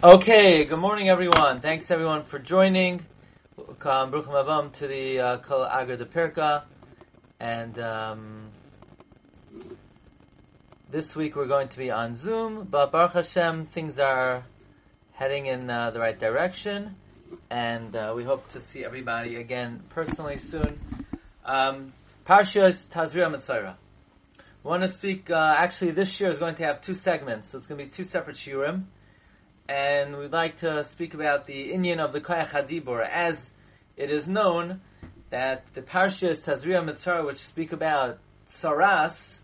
Okay, good morning, everyone. Thanks, everyone, for joining. Welcome, Bruchim Avam, to the uh, Kol Agar de. And um, this week we're going to be on Zoom, but Baruch Hashem, things are heading in uh, the right direction. And uh, we hope to see everybody again personally soon. Um, Parshas Tazria Mitzayra. We want to speak, uh, actually, this year is going to have two segments, so it's going to be two separate shiurim and we'd like to speak about the Indian of the Koyach Hadibur, as it is known that the Parshas Tazria Metzora, which speak about Saras,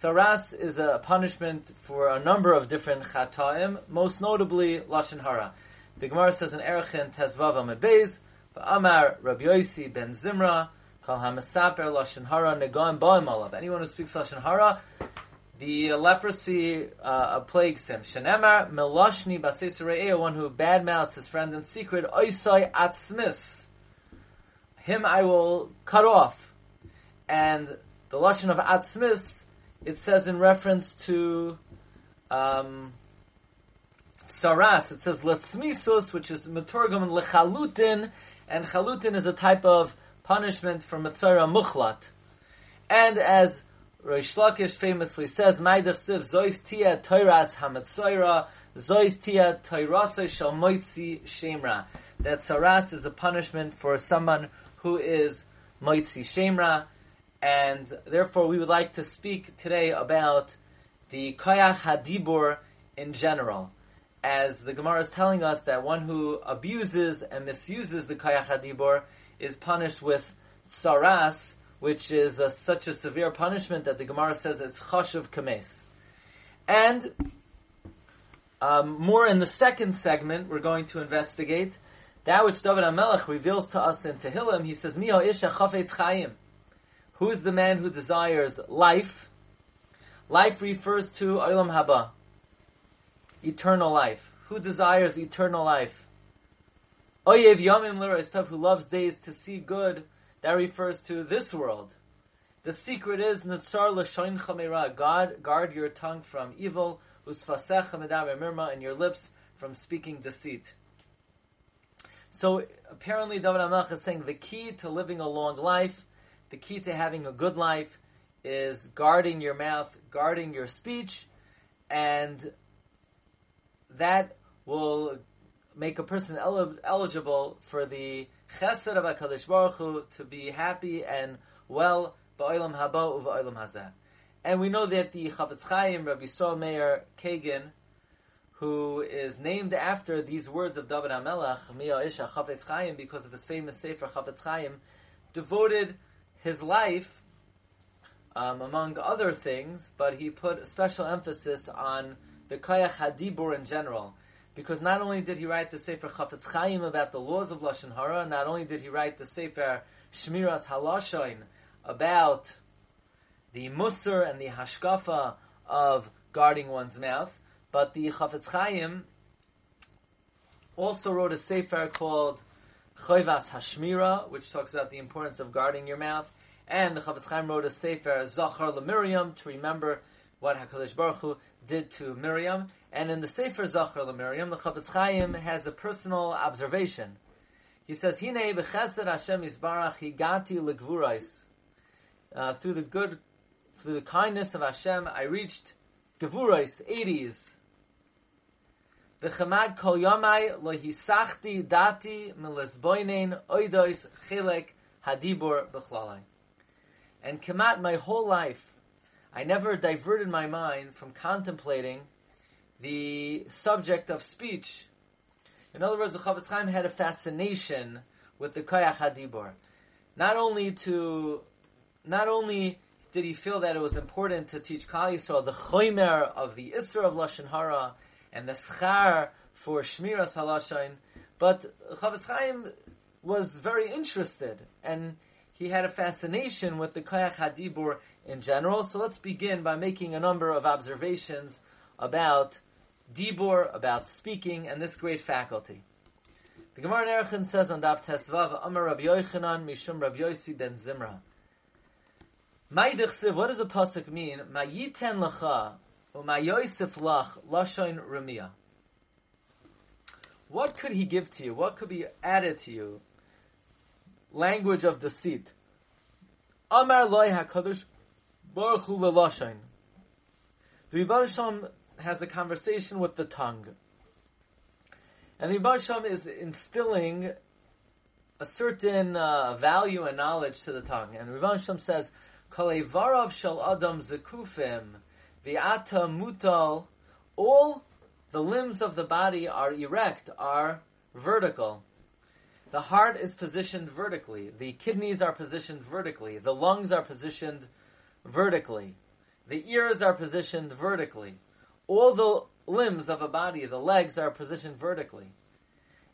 Saras is a punishment for a number of different chataim, most notably Lashon Hara. The Gemara says in Erechin Tezvav Beis, Amar Rabbi Yosi ben Zimra, Kal HaMesaper Lashon Hara Negoim Ba'im Alav. Anyone who speaks Lashon Hara the leprosy uh, plagues him. Shenemar melashni basesirei, one who badmouths his friend in secret. Oisai atzmis, him I will cut off. And the lashon of atzmis, it says in reference to um, saras. It says letzmisus, which is metorgam and lechalutin, and chalutin is a type of punishment from mitzara muchlat. And as Reish Lakish famously says, Maidach Siv Zois Tia Toiras Hametzoira, Zois Tia Toirasa Shal Moitzi Shemra. That Saras is a punishment for someone who is Moitzi Shemra, and therefore we would like to speak today about the Koyach Hadibur in general. As the Gemara is telling us that one who abuses and misuses the Koyach Hadibur is punished with Saras, which is such a severe punishment that the Gemara says it's chashuv kames. And um, more in the second segment, we're going to investigate that which David HaMelech reveals to us in Tehillim. He says, "Miho isha chayim." Who is the man who desires life? Life refers to olam haba, eternal life. Who desires eternal life? Oyev yamim l'ra who loves days to see good that refers to this world. The secret is Nitzar l'shoin chamera. God, guard your tongue from evil. Usfasecha medaber mirma, and your lips from speaking deceit. So apparently, David HaMelech is saying the key to living a long life, the key to having a good life, is guarding your mouth, guarding your speech, and that will make a person el- eligible for the chesed of HaKadosh Baruch Hu to be happy and well ba'olam haba u'va'olam hazeh. And we know that the Chafetz Chaim, Rabbi Yisrael Meir Kagan, who is named after these words of David HaMelech, Mia Isha Chafetz Chaim, because of his famous Sefer Chafetz Chaim, devoted his life, um, among other things, but he put special emphasis on the Kayach Hadibur in general because not only did he write the Sefer Chafetz Chaim about the laws of Lashon Hara, not only did he write the Sefer Shmiras Halashon about the Musar and the Hashkafa of guarding one's mouth, but the Chafetz Chaim also wrote a Sefer called Choivas Hashmira, which talks about the importance of guarding your mouth, and the Chafetz Chaim wrote a Sefer Zachar LeMiriam to remember what Hakadosh Baruch Hu did to Miriam. And in the Sefer Zachar LeMiriam, the Chafetz Chaim has a personal observation. He says, "Hine b'chesed Hashem Yisbarach higati legvurais." Uh, through the good, through the kindness of Hashem, I reached gevurais, eighties. V'chamad kol yamai lo hisachti dati melesboinen oidois chilek hadibur b'chlalai. And kemat my whole life, I never diverted my mind from contemplating the subject of speech. In other words, the Chafetz Chaim had a fascination with the Koyach Hadibur. Not only to, not only did he feel that it was important to teach Klal Yisrael the choimer of the Isra of Lashon Hara and the schar for Shmiras Halashon, but Chafetz Chaim was very interested and he had a fascination with the Koyach Hadibur in general. So let's begin by making a number of observations about dibur, about speaking, and this great faculty. The Gemara Nerchen says on Daf Tesvav, Amar Rabbi Yochanan Mishum Rabbi Yosi ben Zimra. Ma'idich what does the pasuk mean? Ma'yiten lecha, u'ma'yosef lach, lashon remia. what could he give to you? What could be added to you? Language of deceit. Amar loy hakadosh baruch hu lelashain. The Rebbe Shalom has a conversation with the tongue. And the Rebbe Shalom is instilling a certain uh, value and knowledge to the tongue. And Rebbe Shalom says, Kalevarav shel adam zekufim, vi'ata mutal, all the limbs of the body are erect, are vertical. The heart is positioned vertically. The kidneys are positioned vertically. The lungs are positioned vertically. The ears are positioned vertically. All the limbs of a body, the legs are positioned vertically.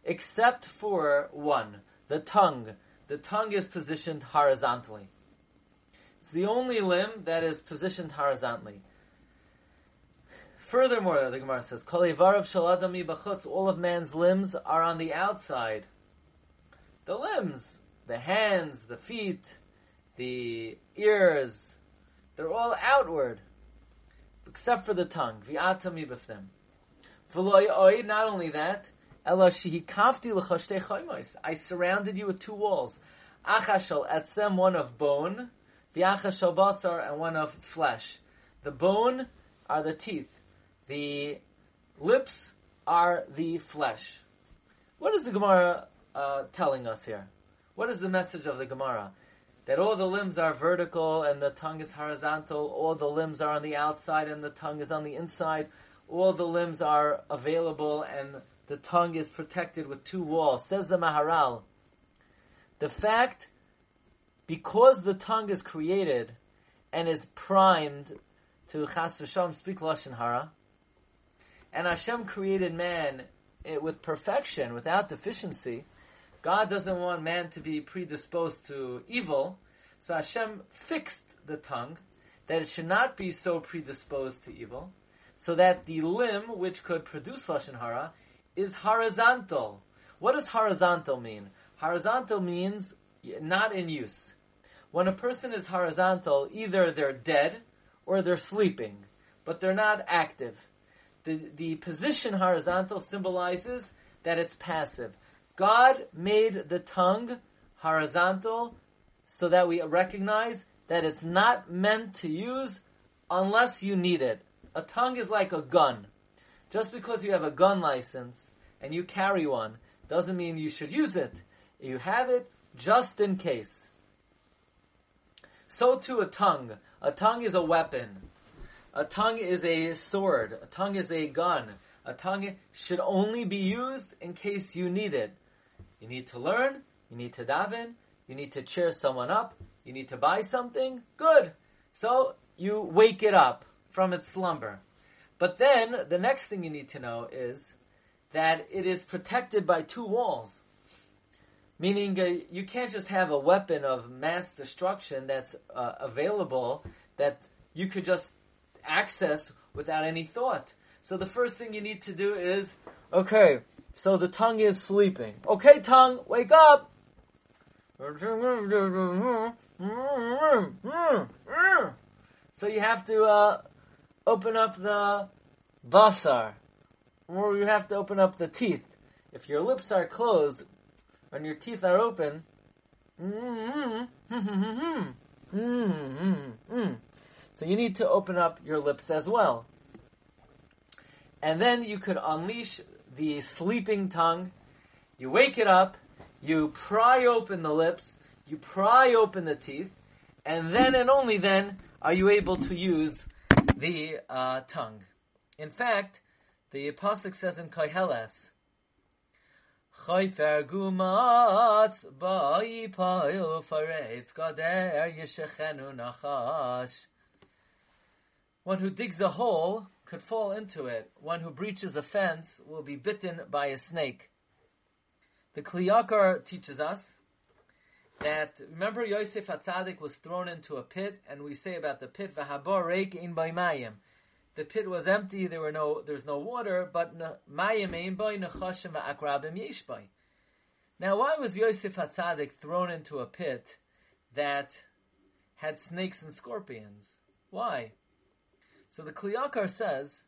Except for one, the tongue. The tongue is positioned horizontally. It's the only limb that is positioned horizontally. Furthermore, the Gemara says, all of man's limbs are on the outside. The limbs, the hands, the feet, the ears, they're all outward, except for the tongue. Not only that, I surrounded you with two walls. Achashal etzem, one of bone, v'achashal basar, and one of flesh. The bone are the teeth. The lips are the flesh. What is the Gemara uh, telling us here? What is the message of the Gemara? That all the limbs are vertical and the tongue is horizontal. All the limbs are on the outside and the tongue is on the inside. All the limbs are available and the tongue is protected with two walls. Says the Maharal. The fact, because the tongue is created and is primed to Chas v'sham speak lashon hara, and Hashem created man eh, with perfection, without deficiency. God doesn't want man to be predisposed to evil, so Hashem fixed the tongue that it should not be so predisposed to evil, so that the limb which could produce lashon hara is horizontal. What does horizontal mean? Horizontal means not in use. When a person is horizontal, either they're dead or they're sleeping, but they're not active the, the position horizontal symbolizes that it's passive. God made the tongue horizontal so that we recognize that it's not meant to use unless you need it. A tongue is like a gun. Just because you have a gun license and you carry one doesn't mean you should use it. You have it just in case. So too a tongue. A tongue is a weapon. A tongue is a sword. A tongue is a gun. A tongue should only be used in case you need it. You need to learn. You need to daven. You need to cheer someone up. You need to buy something. Good. So you wake it up from its slumber. But then the next thing you need to know is that it is protected by two walls. Meaning uh, you can't just have a weapon of mass destruction that's uh, available that you could just access without any thought. So the first thing you need to do is, okay, so the tongue is sleeping. Okay, tongue, wake up! So you have to uh, open up the basar, or you have to open up the teeth. If your lips are closed and your teeth are open, so you need to open up your lips as well. And then you could unleash the sleeping tongue. You wake it up. You pry open the lips. You pry open the teeth. And then and only then are you able to use the uh, tongue. In fact, the Apostle says in Koheles. One who digs a hole could fall into it. One who breaches a fence will be bitten by a snake. The Kli Yakar teaches us that remember Yosef Hatzadik was thrown into a pit, and we say about the pit v'habor reik in mayim. The pit was empty. There were no there's no water, but mayim ein. Now, why was Yosef Hatzadik thrown into a pit that had snakes and scorpions? Why? So the Kli Yakar says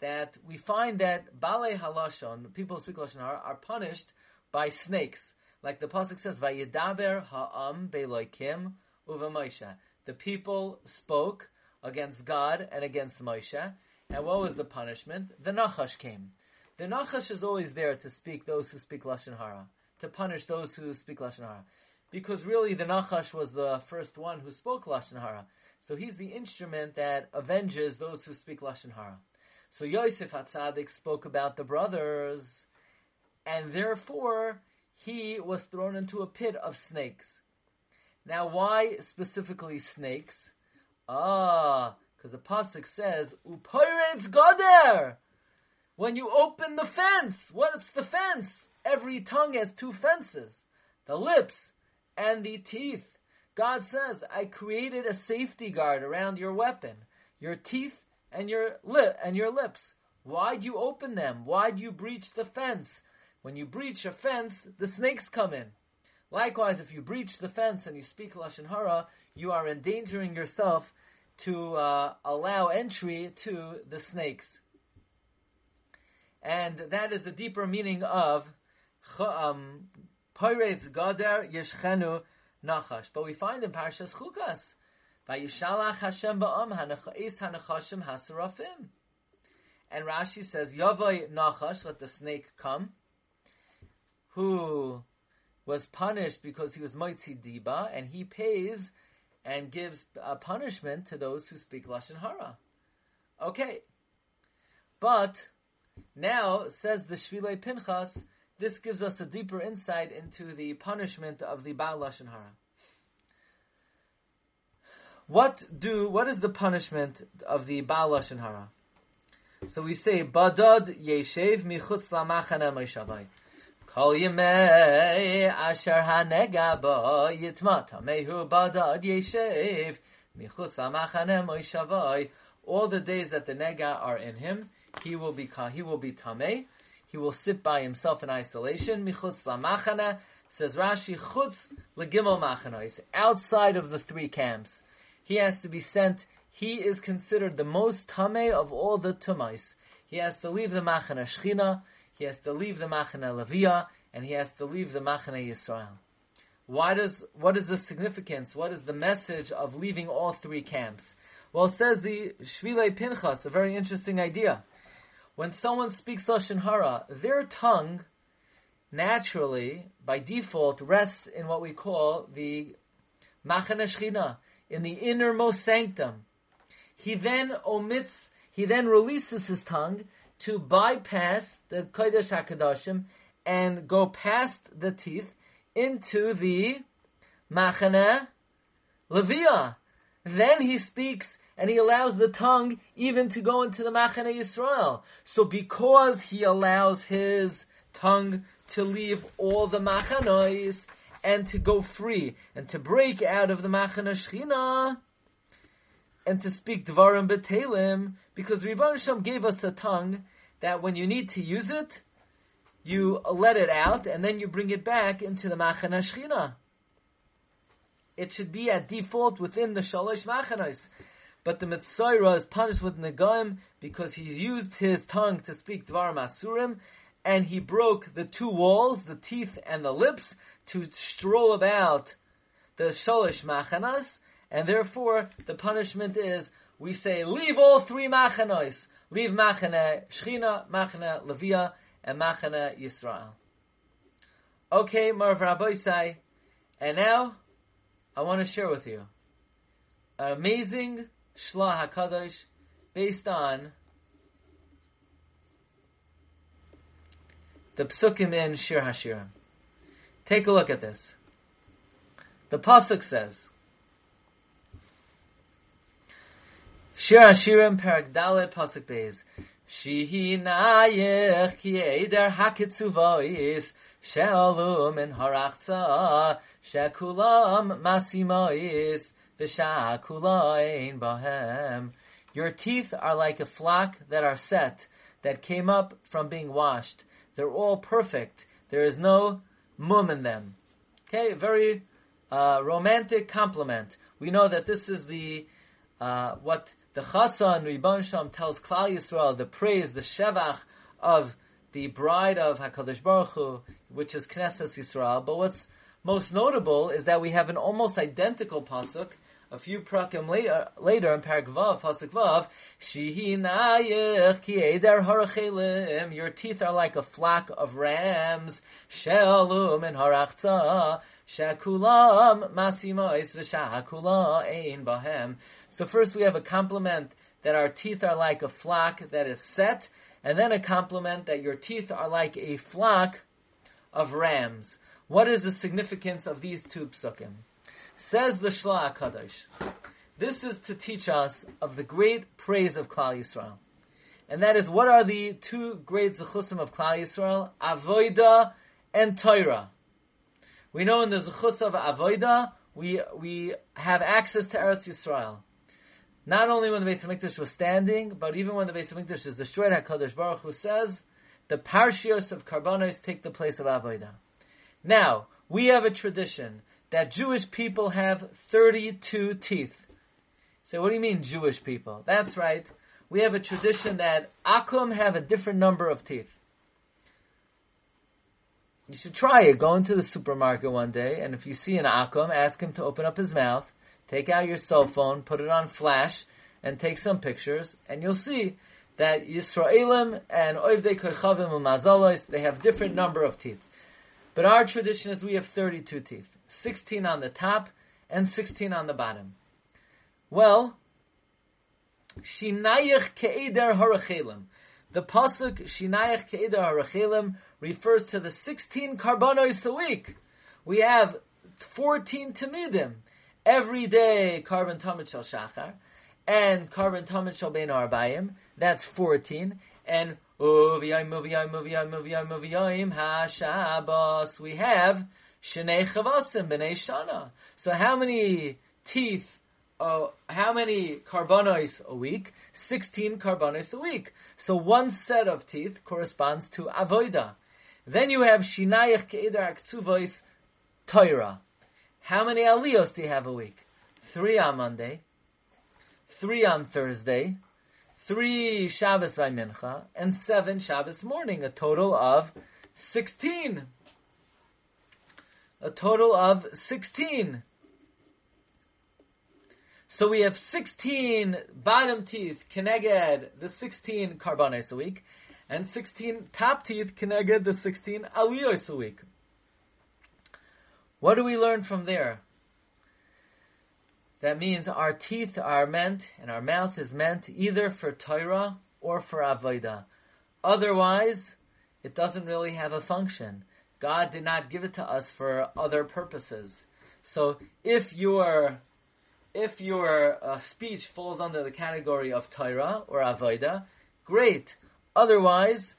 that we find that Bale Halashon, people who speak Lashon Hara, are punished by snakes. Like the Pasuk says, Vayidaber ha'am beloikim uva. The people spoke against God and against Moshe. And what was the punishment? The Nachash came. The Nachash is always there to speak those who speak Lashon Hara, to punish those who speak Lashon Hara. Because really the Nachash was the first one who spoke Lashon Hara. So he's the instrument that avenges those who speak Lashon Hara. So Yosef Hatzadik spoke about the brothers, and therefore he was thrown into a pit of snakes. Now, why specifically snakes? Ah, because the pasuk says, "Uporetz gader." When you open the fence, what's the fence? Every tongue has two fences: the lips and the teeth. God says, "I created a safety guard around your weapon, your teeth and your lip and your lips. Why'd you open them? Why'd you breach the fence? When you breach a fence, the snakes come in. Likewise, if you breach the fence and you speak lashon hara, you are endangering yourself to uh, allow entry to the snakes. And that is the deeper meaning of um, Poiretz Gader Yeshchenu Nachash. But we find in Parshas Chukas, Vayishalach Hashem ba'am hanachais hanachashim hasarafim. And Rashi says, Yavai Nachash, let the snake come, who was punished because he was Moitzi Diba, and he pays and gives a punishment to those who speak Lashon Hara. Okay. But, now, says the Shvilei Pinchas, this gives us a deeper insight into the punishment of the Baal Lashon Hara. What do, what is the punishment of the Baal Lashon Hara? So we say, Badad Yeshev Michutz Lamachana Meishavai. Kol Yemei Asher Hanega Ba Yitmata Mehu Badad Yeshev Michutz Lamachana Meishavai. All the days that the nega are in him, he will be he will be tamei. He will sit by himself in isolation. Michutz lamachana says Rashi chutz legimel machanois outside of the three camps. He has to be sent. He is considered the most tamei of all the tumais. He has to leave the machana shchina. He has to leave the machana levia, and he has to leave the machana Yisrael. Why does what is the significance? What is the message of leaving all three camps? Well, says the Shvilei Pinchas, a very interesting idea. When someone speaks Lashon Hara, their tongue naturally, by default, rests in what we call the Machane Shechina, in the innermost sanctum. He then omits, he then releases his tongue to bypass the Kodesh HaKadoshim and go past the teeth into the Machane Leviyah. Then he speaks and he allows the tongue even to go into the Machane Yisrael. So because he allows his tongue to leave all the Machanois and to go free and to break out of the Machane Shechina and to speak Dvarim B'Telim, because Rebbe Shem gave us a tongue that when you need to use it, you let it out and then you bring it back into the Machane Shechina it should be at default within the Shalosh Machanos. But the Metzora is punished with Negaim because he used his tongue to speak Dvar Masurim, and he broke the two walls, the teeth and the lips, to stroll about the Shalosh Machanos, and therefore the punishment is we say leave all three Machanos. Leave Machane Shechina, Machane Levia, and Machane Yisrael. Okay, Marv Rabbi and now I want to share with you an amazing Shlah HaKadosh based on the Psukim in Shir HaShirim. Take a look at this. The Pasuk says, Shir HaShirim Parak Dalet Pasuk Beis, Shihi nayech ki eder hakitzuvois, she'alu min harachza, Shekulam masimois bahem. Your teeth are like a flock that are set, that came up from being washed. They're all perfect. There is no mum in them. Okay, very uh, romantic compliment. We know that this is the uh, what the Chassan Ribon Sham tells Klal Yisrael the praise, the Shevach of the bride of Hakadosh Baruch Hu, which is Knesset Yisrael. But what's most notable is that we have an almost identical pasuk a few prakim later, later in Parak Vav, Pasuk Vav, your teeth are like a flock of rams, shelum and harachza, shakulam masimois v'shahakula ein bahem. So first we have a compliment that our teeth are like a flock that is set, and then a compliment that your teeth are like a flock of rams. What is the significance of these two psukim? Says the Shla Kadosh. This is to teach us of the great praise of Klal Yisrael. And that is, what are the two great zechusim of Klal Yisrael? Avoida and Torah. We know in the zechus of Avoida, we, we have access to Eretz Yisrael. Not only when the Beis Hamikdash was standing, but even when the Beis Hamikdash is destroyed, HaKadosh Baruch Hu says, the parshios of Karbanos take the place of Avoida. Now, we have a tradition that Jewish people have 32 teeth. So what do you mean Jewish people? That's right. We have a tradition that Akum have a different number of teeth. You should try it. Go into the supermarket one day, and if you see an Akum, ask him to open up his mouth, take out your cell phone, put it on flash, and take some pictures, and you'll see that Yisraelim and Oivdei Koichavim and they have different number of teeth. But our tradition is we have 32 teeth. 16 on the top, and 16 on the bottom. Well, Shinayach Ke'eder Harachelim. The pasuk Shinayach Ke'eder Harachelim refers to the 16 karbanos a week. We have 14 Tamidim. Every day, carbon tamid shal shachar, and carbon tamid shal bein arbayim. That's 14. And uviyayim, uviyayim, uviyayim, uviyayim, uviyayim, ha-shabbos. We have Shnei chavasim b'nei shana. So how many teeth, uh, how many carbonos a week? 16 carbonos a week. So one set of teeth corresponds to avoida. Then you have shinayach ke'eder aktsuvois Torah. How many aliyos do you have a week? Three on Monday, three on Thursday, three Shabbos by Mincha, and seven Shabbos morning, a total of 16 a total of 16. So we have 16 bottom teeth keneged the 16 carbonis a week, and 16 top teeth keneged the 16 aliyos a week. What do we learn from there? That means our teeth are meant, and our mouth is meant either for Torah or for Avodah. Otherwise, it doesn't really have a function. God did not give it to us for other purposes. So if your if your uh, speech falls under the category of Torah or Avodah, great. Otherwise,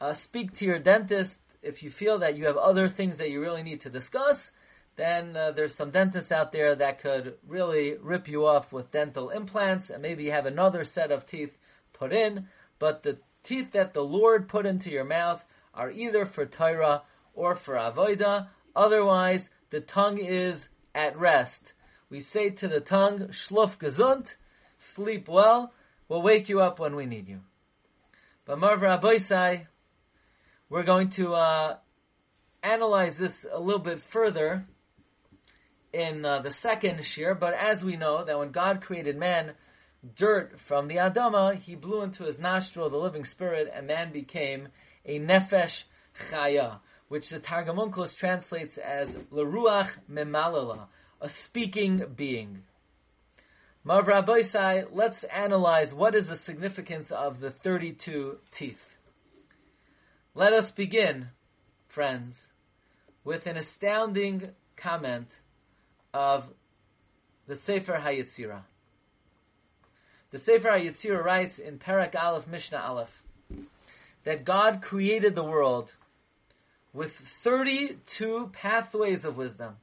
uh, speak to your dentist if you feel that you have other things that you really need to discuss. Then uh, there's some dentists out there that could really rip you off with dental implants and maybe have another set of teeth put in. But the teeth that the Lord put into your mouth are either for Torah or for avoida. Otherwise, the tongue is at rest. We say to the tongue, "Schluf gesund," sleep well. We'll wake you up when we need you. But Marv Aboisai, we're going to uh, analyze this a little bit further in uh, the second shir. But as we know, that when God created man, dirt from the Adama, He blew into his nostril the living spirit, and man became a nefesh chaya which the Targum Onkelos translates as Leruach Memalala, a speaking being. Mav Rabbeisai, let's analyze what is the significance of the 32 teeth. Let us begin, friends, with an astounding comment of the Sefer HaYetzirah. The Sefer HaYetzirah writes in Parak Aleph Mishnah Aleph that God created the world with 32 pathways of wisdom.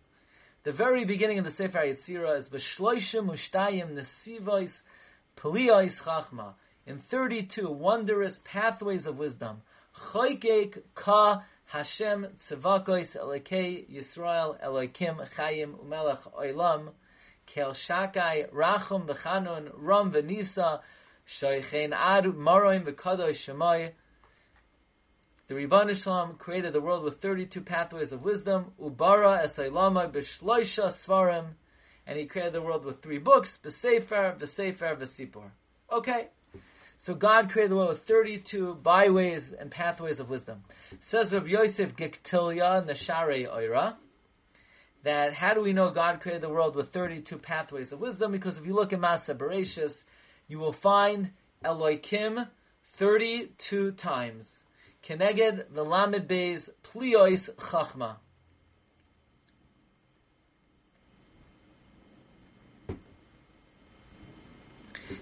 The very beginning of the Sefer Yetzirah is B'shloishim Ushtayim Nesivois Peliyais Chachma. In 32 wondrous pathways of wisdom. Choykek Ka Hashem Tzavakois Elekei Yisrael Elokim Chayim Umelech Oilam Kel Shakai, Rachum V'Chanun, Ram V'Nisa, Shoichein Ad Maroim V'Kadosh Shemai. The Rebbeinu Shalom created the world with 32 pathways of wisdom, Ubara Esailama B'Shloisha Svarim, and he created the world with three books, B'Sefer, B'Sefer, B'Sipor. Okay. So God created the world with 32 byways and pathways of wisdom. Says Rav Yosef Gikatilla Nashare Oira, that how do we know God created the world with 32 pathways of wisdom? Because if you look at Maaseh Bereshis, you will find Elohim 32 times. Keneged the Lamed Beis Pliois Chachma.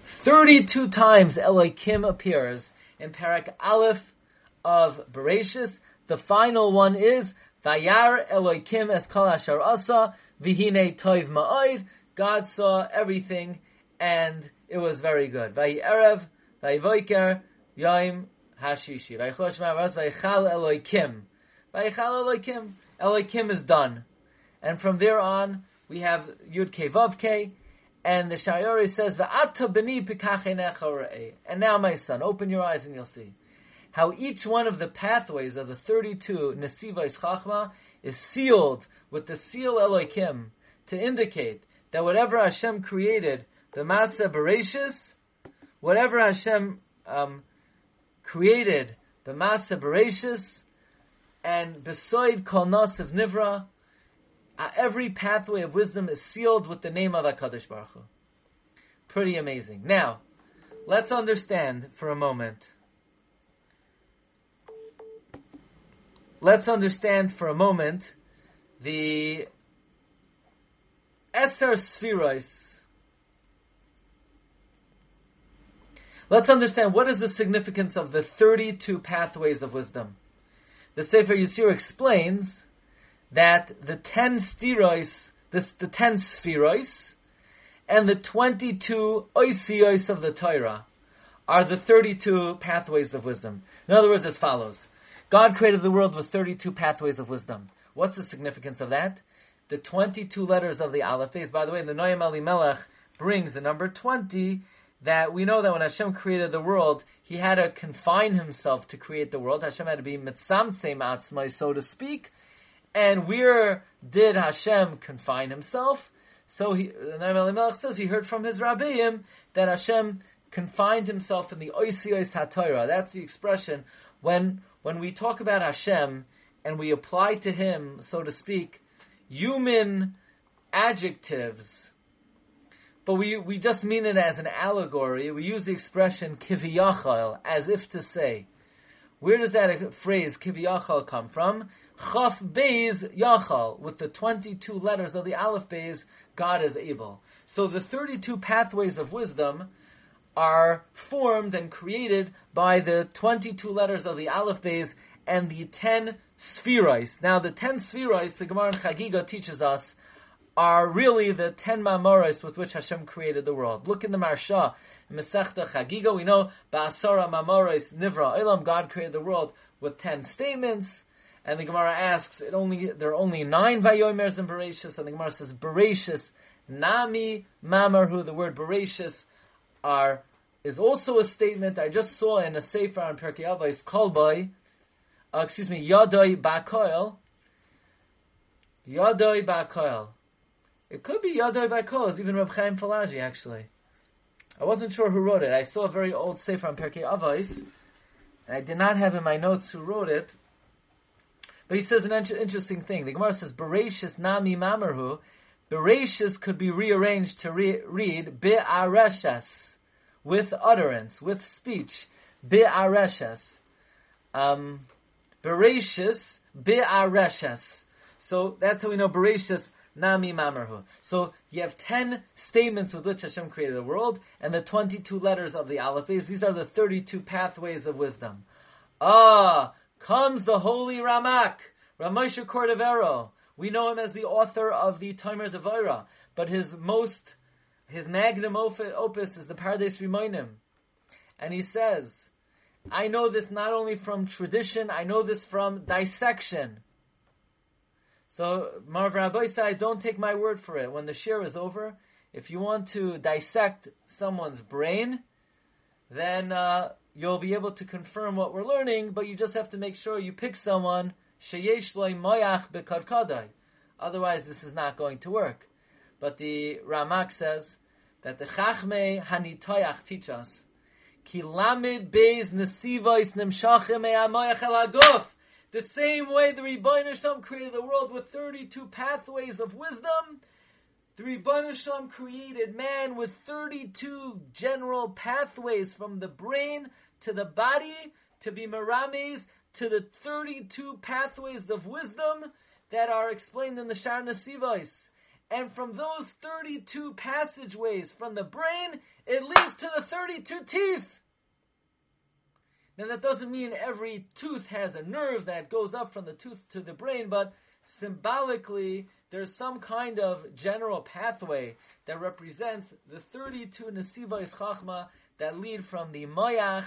Thirty-two times Elohim appears in Parak Aleph of Bereshis. The final one is Vayar Elohim es kol asher asa vihine toiv ma'oid. God saw everything and it was very good. Vayi erev, vayi voiker, yoim hashishi. Vayi chosh ma'araz, vayi chal Elohim. Vayi chal Elohim. Elohim is done. And from there on, we have Yud Ke Vav and the Shayori says, Va'ata b'ni pikach And now, my son, open your eyes and you'll see how each one of the pathways of the 32 Nesivais Chachma is sealed with the seal Elohim to indicate that whatever Hashem created, the Matzah Bereshis, whatever Hashem um, created, Matzah Bereshis, and Besoid Kol of Nivra, uh, every pathway of wisdom is sealed with the name of HaKadosh Baruch Hu. Pretty amazing. Now, let's understand for a moment. Let's understand for a moment the Eser Spherois. Let's understand what is the significance of the 32 pathways of wisdom. The Sefer Yisir explains that the 10 spherois, this, the 10 spherois, and the 22 oisios of the Torah are the 32 pathways of wisdom. In other words, as follows. God created the world with 32 pathways of wisdom. What's the significance of that? The 22 letters of the Aleph By the way, the Noam Elimelech brings the number 20 that we know that when Hashem created the world, He had to confine Himself to create the world. Hashem had to be mitzamtzei atzmai, so to speak. And where did Hashem confine Himself? So he, Elimelech says he heard from his rabbiim that Hashem confined Himself in the Oisios HaTorah. That's the expression when when we talk about Hashem and we apply to Him, so to speak, human adjectives but we, we just mean it as an allegory. We use the expression kiviyachal, as if to say. Where does that phrase kiviyachal come from? Chaf beis yachal, with the 22 letters of the Aleph beis, God is able. So the 32 pathways of wisdom are formed and created by the 22 letters of the Aleph beis and the 10 spheroids. Now the 10 spheroids, the Gemara in Chagiga teaches us, are really the ten mamoros with which Hashem created the world. Look in the Marsha, Masechta Chagiga, we know Ba'asara mamoros nivra ilam. God created the world with ten statements. And the Gemara asks, it only there are only nine vayomers in Bereshis, and the Gemara says Bereshis nami mamarhu. The word Bereshis are is also a statement I just saw in a sefer on Pirkei Avos Kolboy. Uh, excuse me, Yadoi Bakoil. Yadoi Bakoil. It could be Yadoi by Koz, even Reb Chaim Falaji, actually. I wasn't sure who wrote it. I saw a very old sefer on Pirkei Avos, and I did not have in my notes who wrote it. But he says an interesting thing. The Gemara says, Bereshis nami mamerhu. Bereshis could be rearranged to re- read Be'areshas, with utterance, with speech. Be'areshas. Um, Bereshis, Be'areshas. So that's how we know Bereshis Nami Mamarhu. So you have 10 statements with which Hashem created the world, and the 22 letters of the Aleph These are the 32 pathways of wisdom. Ah, comes the holy Ramak, Ramosha Cordovero. We know him as the author of the Tomer Devorah, but his most, his magnum opus is the Pardes Rimonim. And he says, I know this not only from tradition, I know this from dissection. So Marv Rabbi said, don't take my word for it. When the share is over, If you want to dissect someone's brain, then uh, you'll be able to confirm what we're learning, but you just have to make sure you pick someone sheyesh loy moyach bekadkadai. Otherwise, this is not going to work. But the Ramak says that the Chachme Hanitoyach teach us Ki lamid beis nesivos nimshachim me'amoyach el. The same way the Rebbeinu created the world with 32 pathways of wisdom, the Rebbeinu created man with 32 general pathways from the brain to the body to be maramis to the 32 pathways of wisdom that are explained in the Shar Nesivos. And from those 32 passageways from the brain, it leads to the 32 teeth. Now that doesn't mean every tooth has a nerve that goes up from the tooth to the brain, but symbolically, there's some kind of general pathway that represents the 32 Nesivos Chachma that lead from the Mayach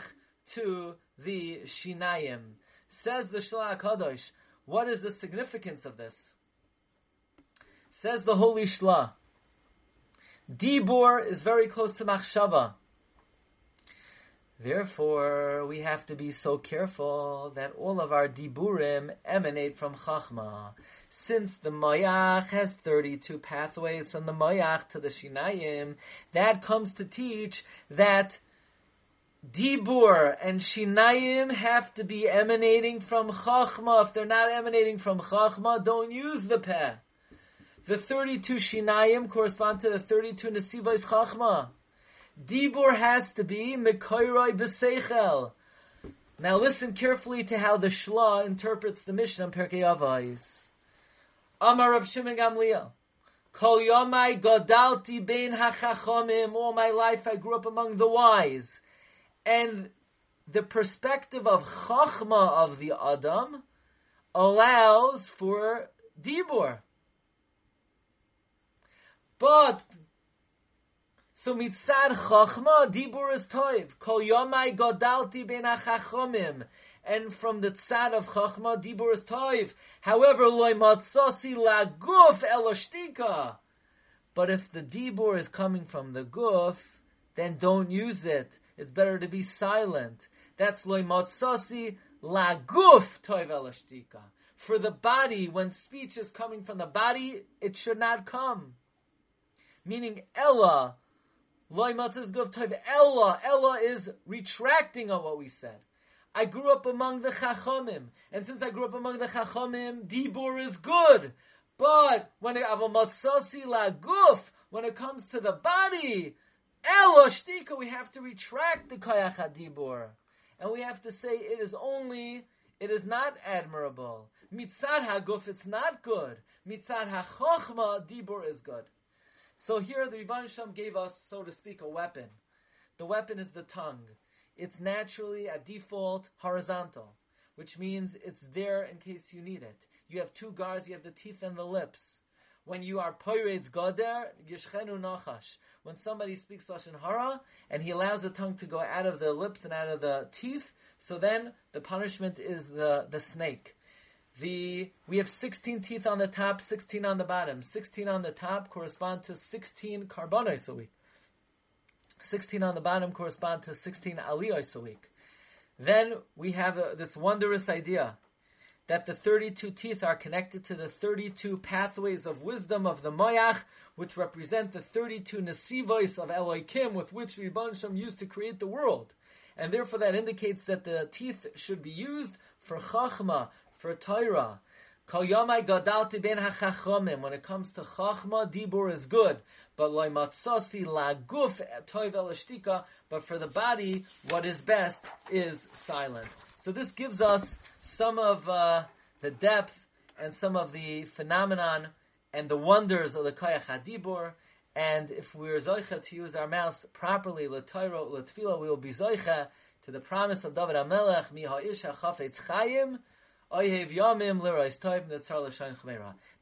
to the Shinayim. Says the Shla Kadosh, what is the significance of this? Says the Holy Shla. Dibur is very close to Machshava. Therefore, we have to be so careful that all of our diburim emanate from Chachma. Since the Mayach has 32 pathways from the Mayach to the Shinayim, that comes to teach that Dibur and Shinayim have to be emanating from Chachma. If they're not emanating from Chachma, don't use the peh. The 32 Shinayim correspond to the 32 Nesivos Chachma. Dibur has to be Mekoiroi B'Seichel. Now listen carefully to how the Shla interprets the Mishnah in Pirkei Avos. Amar Rav Shimon Gamliel. Kol Yomai Godalti Bein HaChachomim. All my life I grew up among the wise. And the perspective of Chachma of the Adam allows for Dibur. But so mitzad chachma dibur is toiv. Kol yomai godalti ben achachomim. And from the tzad of chachma dibur is toiv. However, loy matzasi laguf eloshtika. But if the dibur is coming from the guf, then don't use it. It's better to be silent. That's loy matzasi laguf toiv eloshtika. For the body, when speech is coming from the body, it should not come. Meaning Ella, Ella, Ella is retracting on what we said. I grew up among the Chachomim, and since I grew up among the Chachomim, Dibur is good. But when it laguf, when it comes to the body, Ella shtika, we have to retract the Kayach Dibur, and we have to say it is only, it is not admirable. Mitzad Haguf, it's not good. Mitzad HaChochma, Dibur is good. So here the Rebbeinu Shem gave us, so to speak, a weapon. The weapon is the tongue. It's naturally a default horizontal, which means it's there in case you need it. You have two guards, you have the teeth and the lips. When you are poirets goder, yishchenu nachash. When somebody speaks lashon hara and he allows the tongue to go out of the lips and out of the teeth, so then the punishment is the the snake. The we have 16 teeth on the top, 16 on the bottom. 16 on the top correspond to 16 carbonos a week. 16 on the bottom correspond to 16 aliyos a week. Then we have a, this wondrous idea that the 32 teeth are connected to the 32 pathways of wisdom of the Moyach, which represent the 32 nesivos of Elohim with which Ribban Shem used to create the world. And therefore that indicates that the teeth should be used for Chachma, for Torah. Kol yomai gadalti ben hachachomim. When it comes to chachma, dibur is good. But loy matzasi laguf toiv elashtika. But for the body, what is best is silent. So this gives us some of uh, the depth and some of the phenomenon and the wonders of the kayach hadibur. And if we're zoicha to use our mouths properly, l'toiro, l'tfila, we will be zoicha to the promise of David HaMelech, mi ha'ish ha'chafetz chayim,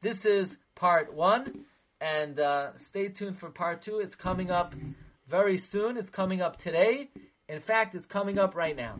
this is part one, and uh, stay tuned for part two. It's coming up very soon. It's coming up today. In fact, it's coming up right now.